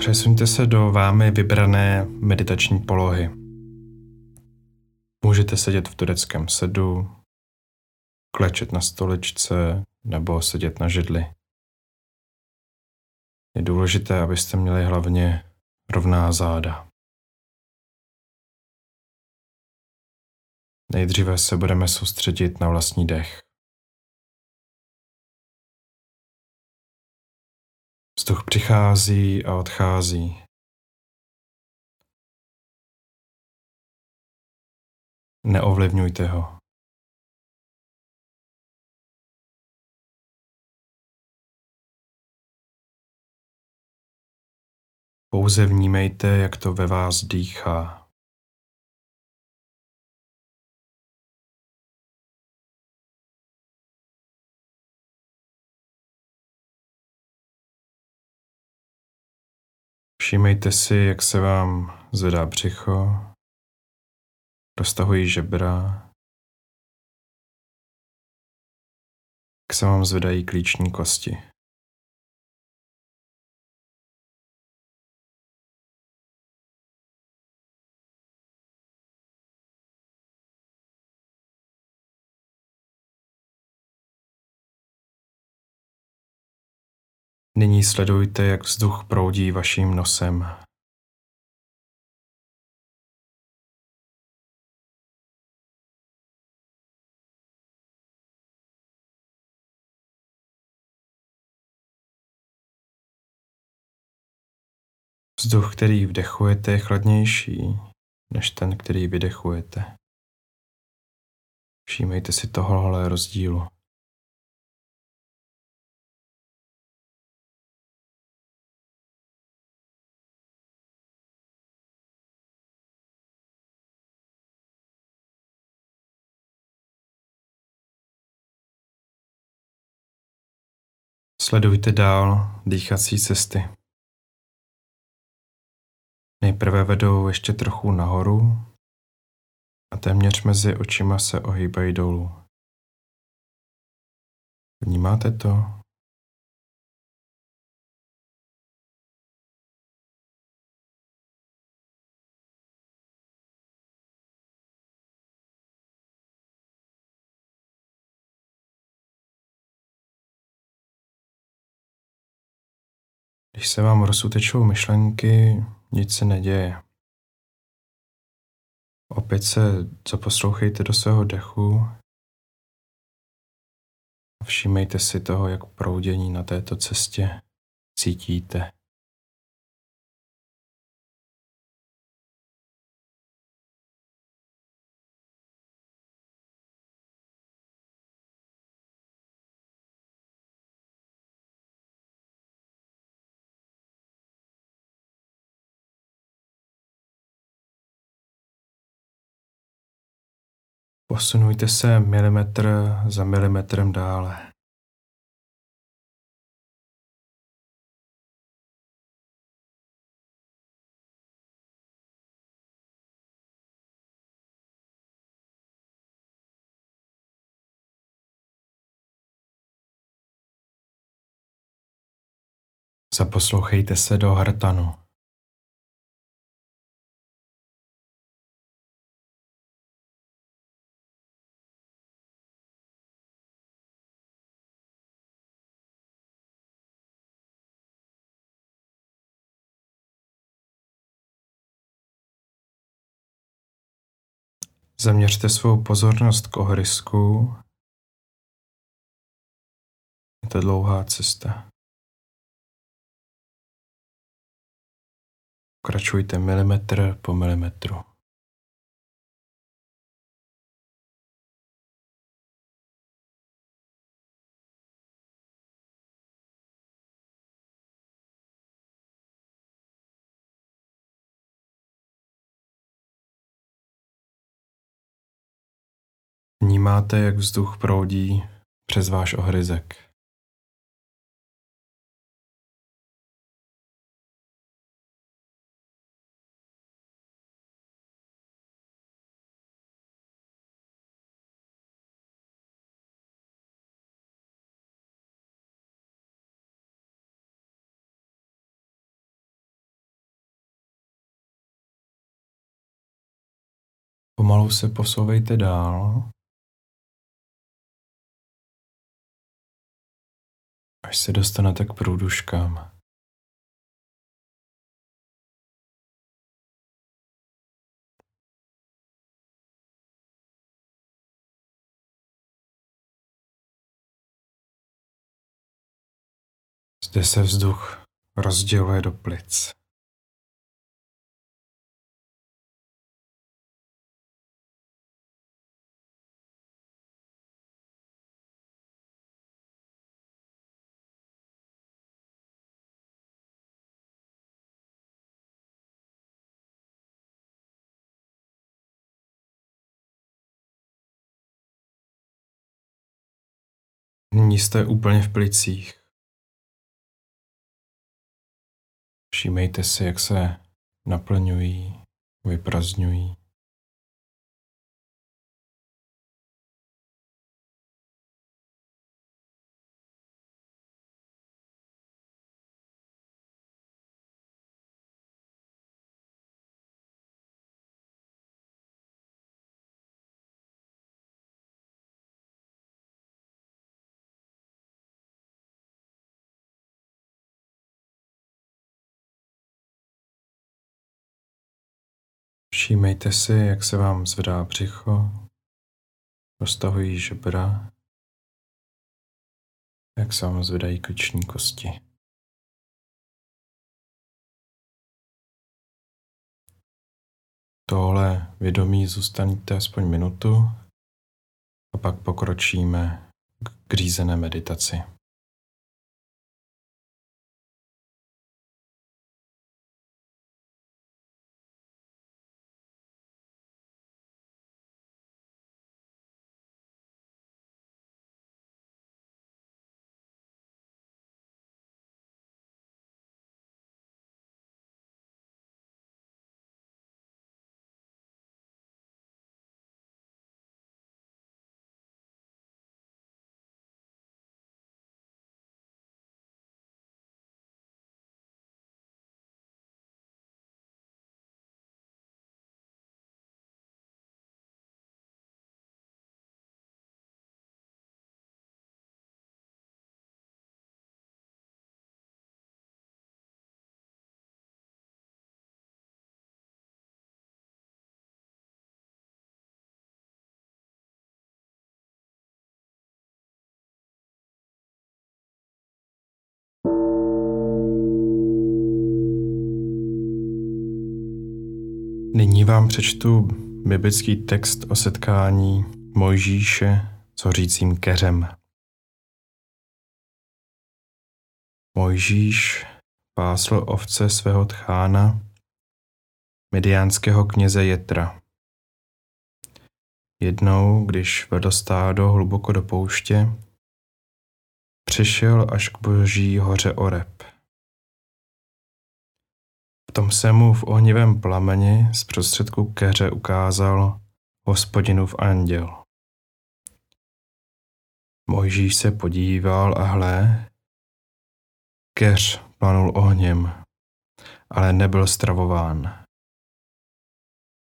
Přesuňte se do vámi vybrané meditační polohy. Můžete sedět v tureckém sedu, klečet na stoličce nebo sedět na židli. Je důležité, abyste měli hlavně rovná záda. Nejdříve se budeme soustředit na vlastní dech. Vzduch přichází a odchází. Neovlivňujte ho. Pouze vnímejte, jak to ve vás dýchá. Všímejte si, jak se vám zvedá břicho, roztahují žebra, jak se vám zvedají klíční kosti. Nyní sledujte, jak vzduch proudí vaším nosem. Vzduch, který vdechujete, je chladnější než ten, který vydechujete. Všímejte si tohohle rozdílu. Sledujte dál dýchací cesty. Nejprve vedou ještě trochu nahoru a téměř mezi očima se ohýbají dolů. Vnímáte to? Když se vám rozutečou myšlenky, nic se neděje. Opět se zaposlouchejte do svého dechu a všímejte si toho, jak proudění na této cestě cítíte. Posunujte se milimetr za milimetrem dále. Zaposlouchejte se do hrtanu. Zaměřte svou pozornost k ohrysku. Je to dlouhá cesta. Pokračujte milimetr po milimetru. Vnímáte, jak vzduch proudí přes váš ohryzek. Pomalu se posouvejte dál. Až se dostanete k průduškám. Zde se vzduch rozděluje do plic. Nyní jste úplně v plicích. Všímejte si, jak se naplňují, vyprazňují. Všímejte si, jak se vám zvedá břicho, roztahují žebra, jak se vám zvedají klíční kosti. Tohle vědomí zůstaňte aspoň minutu a pak pokročíme k řízené meditaci. Nyní vám přečtu biblický text o setkání Mojžíše s hořícím keřem. Mojžíš pásl ovce svého tchána, mediánského kněze Jetra. Jednou, když vedl stádo hluboko do pouště, přišel až k boží hoře Oreb. Tom se mu v ohnivém plameni z prostředku keře ukázal hospodinův anděl. Mojžíš se podíval a hle, keř planul ohněm, ale nebyl stravován.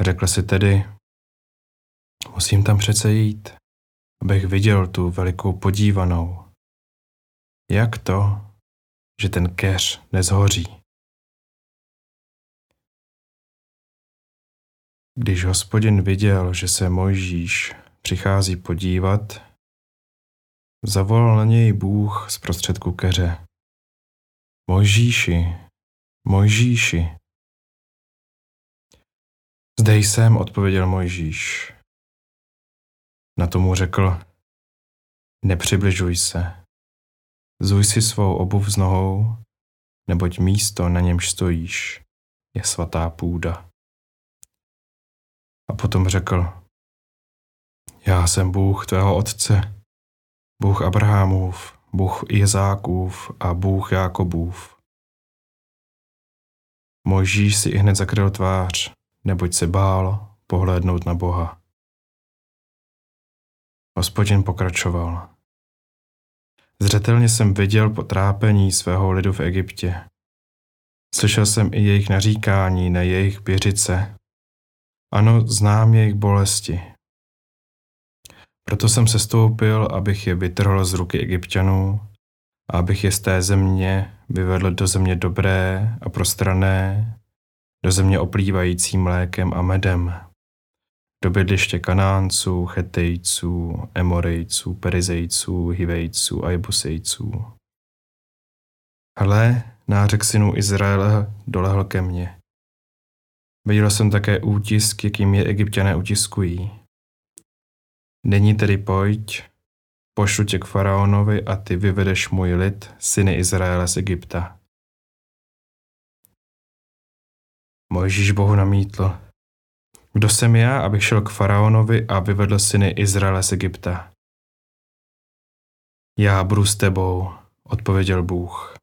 Řekl si tedy, musím tam přece jít, abych viděl tu velikou podívanou. Jak to, že ten keř nezhoří? Když hospodin viděl, že se Mojžíš přichází podívat, zavolal na něj Bůh z prostředku keře. Mojžíši, Mojžíši. Zde jsem, odpověděl Mojžíš. Na tomu řekl, nepřibližuj se. Zuj si svou obuv z nohou, neboť místo, na němž stojíš, je svatá půda. A potom řekl, já jsem Bůh tvého otce, Bůh Abrahamův, Bůh Izákův a Bůh Jákobův. Mojžíš si i hned zakryl tvář, neboť se bál pohlédnout na Boha. Hospodin pokračoval. Zřetelně jsem viděl potrápení svého lidu v Egyptě. Slyšel jsem i jejich naříkání na jejich běřice Ano, znám jejich bolesti. Proto jsem se stoupil, abych je vytrhl z ruky egyptianů a abych je z té země vyvedl do země dobré a prostrané, do země oplývající mlékem a medem, do bydliště kanánců, chetejců, emorejců, perizejců, hivejců a jebusejců. Hle, nářek synů Izraele dolehl ke mně. Viděl jsem také útisk, jakým je egyptiané utiskují. Není tedy pojď, pošlu tě k faraonovi a ty vyvedeš můj lid, syny Izraele z Egypta. Mojžíš Bohu namítl. Kdo jsem já, abych šel k faraonovi a vyvedl syny Izraele z Egypta? Já budu s tebou, odpověděl Bůh.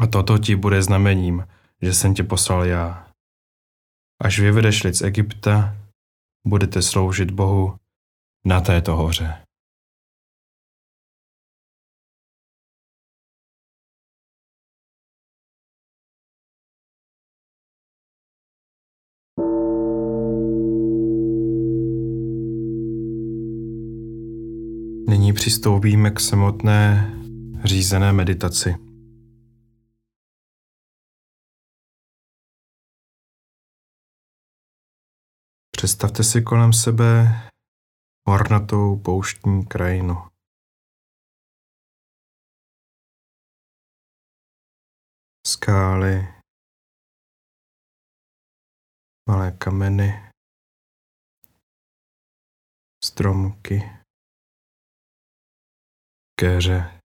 A toto ti bude znamením, že jsem tě poslal já. Až vyvedeš lid z Egypta, budete sloužit Bohu na této hoře. Nyní přistoupíme k samotné řízené meditaci. Představte si kolem sebe hornatou pouštní krajinu. Skály, malé kameny, stromky, keře.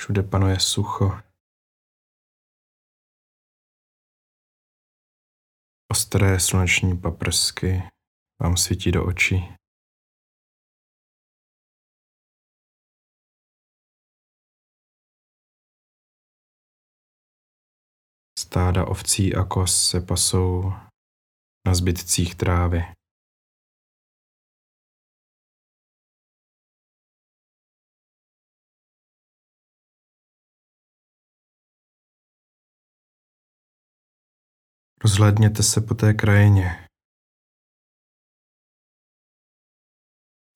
Všude panuje sucho. Ostré sluneční paprsky vám svítí do očí. Stáda ovcí a kos se pasou na zbytcích trávy. Rozhlédněte se po té krajině.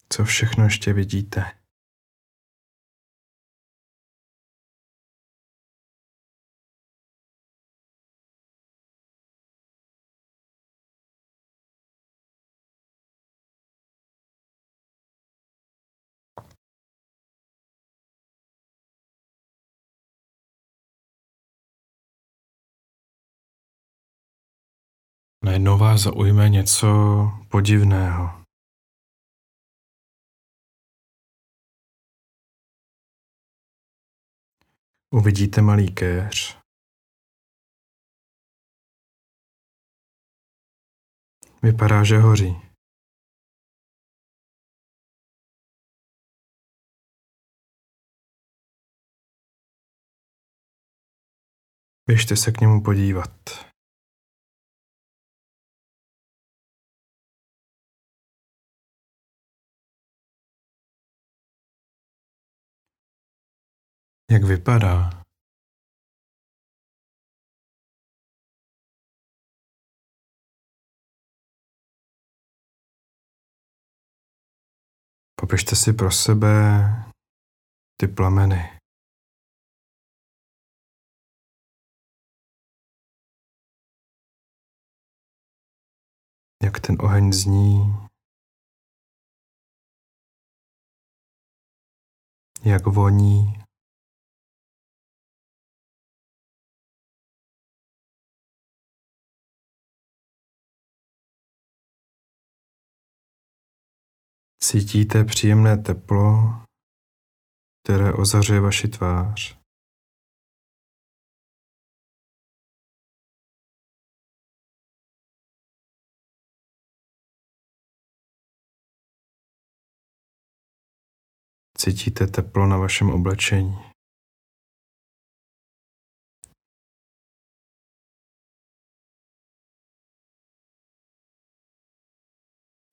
Co všechno ještě vidíte? Najednou vás zaujme něco podivného. Uvidíte malý kéř. Vypadá, že hoří. Běžte se k němu podívat. Jak vypadá? Popište si pro sebe ty plameny. Jak ten oheň zní, jak voní. Cítíte příjemné teplo, které ozařuje vaši tvář. Cítíte teplo na vašem oblečení.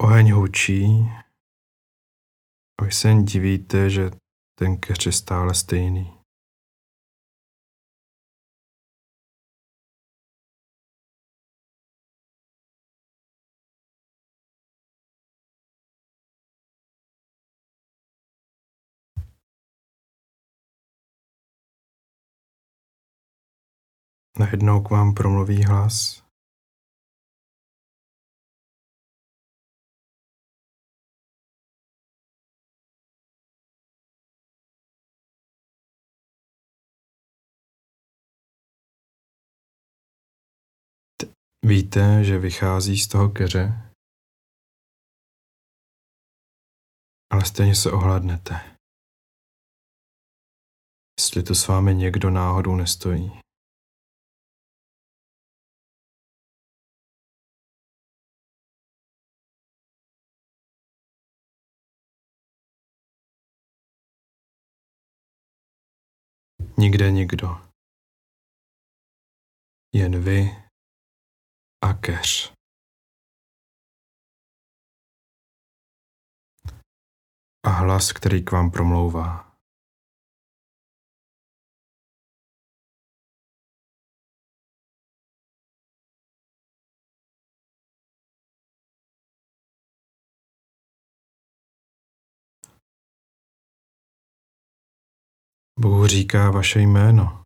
Oheň hučí, pak se jen divíte, že ten keř je stále stejný. Najednou k vám promluví hlas. Víte, že vychází z toho keře, ale stejně se ohladnete. Jestli tu s vámi někdo náhodou nestojí. Nikde nikdo. Jen vy keř. A hlas, který k vám promlouvá. Bůh říká vaše jméno.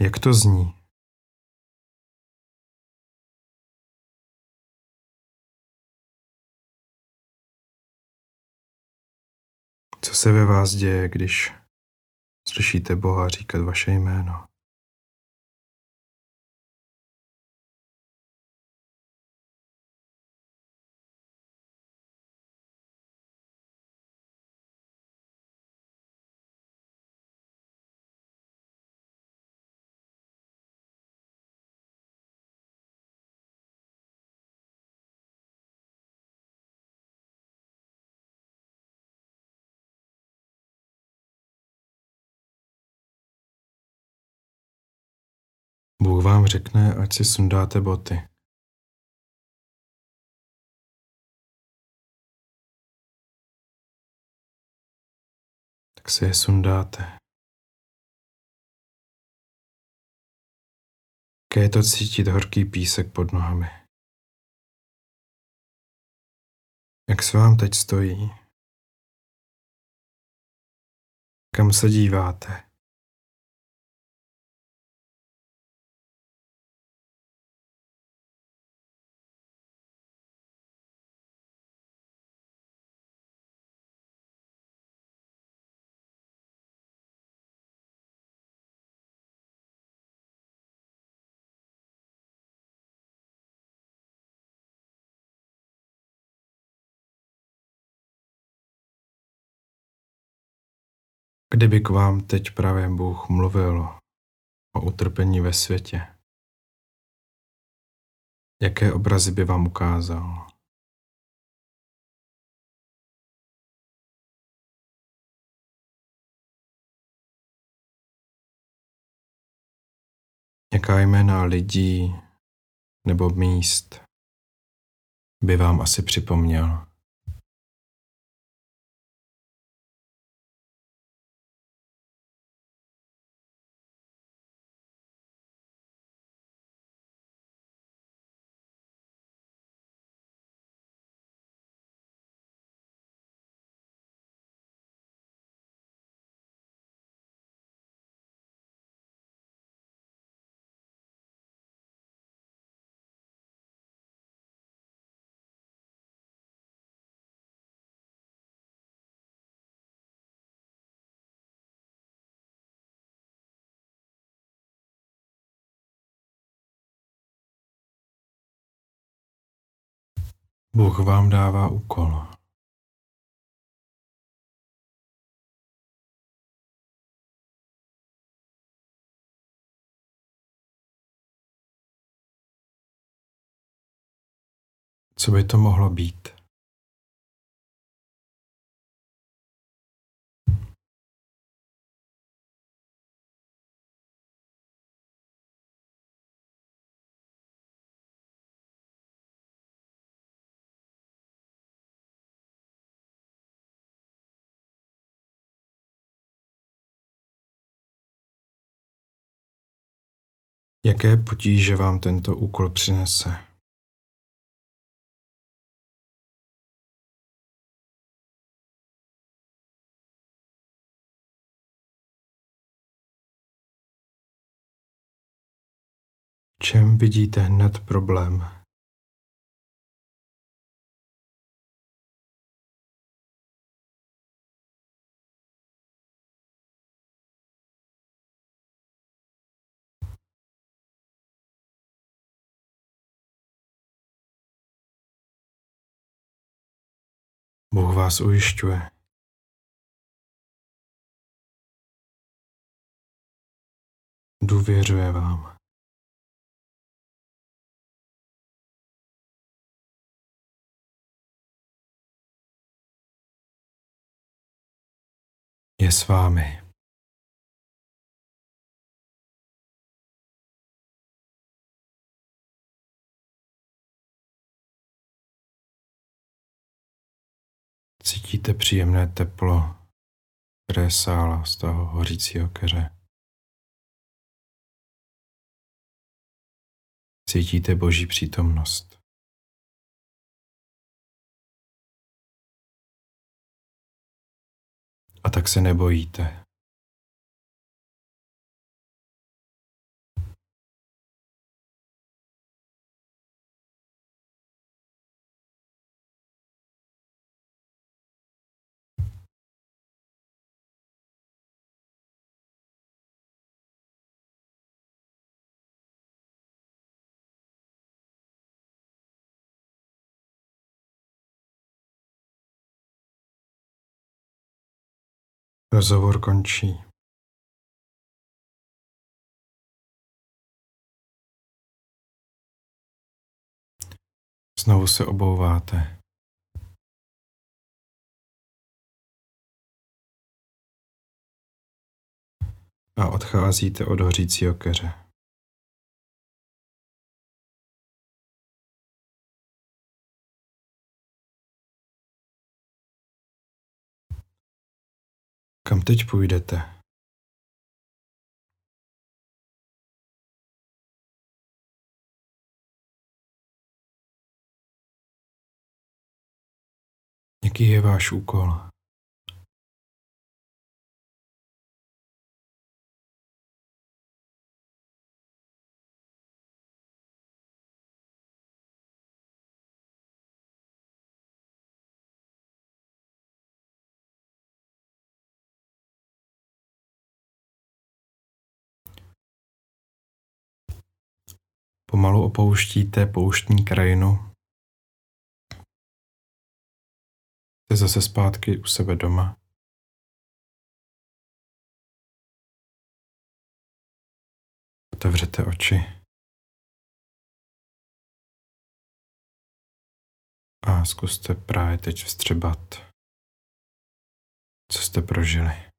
Jak to zní? Co se ve vás děje, když slyšíte Boha říkat vaše jméno? Vám řekne, ať si sundáte boty. Tak si je sundáte. Jaké je to cítit horký písek pod nohami? Jak se vám teď stojí? Kam se díváte? Kdyby k vám teď právě Bůh mluvil o utrpení ve světě, jaké obrazy by vám ukázal? Jaká jména lidí nebo míst by vám asi připomněl? Bůh vám dává úkol. Co by to mohlo být? Jaké potíže vám tento úkol přinese? čem vidíte hned problém? Bůh vás ujišťuje. Důvěřuje vám. Je s vámi. Cítíte příjemné teplo, které sála z toho hořícího keře. Cítíte Boží přítomnost. A tak se nebojíte. Rozhovor končí. Znovu se obouváte. A odcházíte od hořícího keře. Kam teď půjdete? Jaký je váš úkol? Pomalu opouštíte pouštní krajinu. Jste zase zpátky u sebe doma. Otevřete oči. A zkuste právě teď vstřebat, co jste prožili.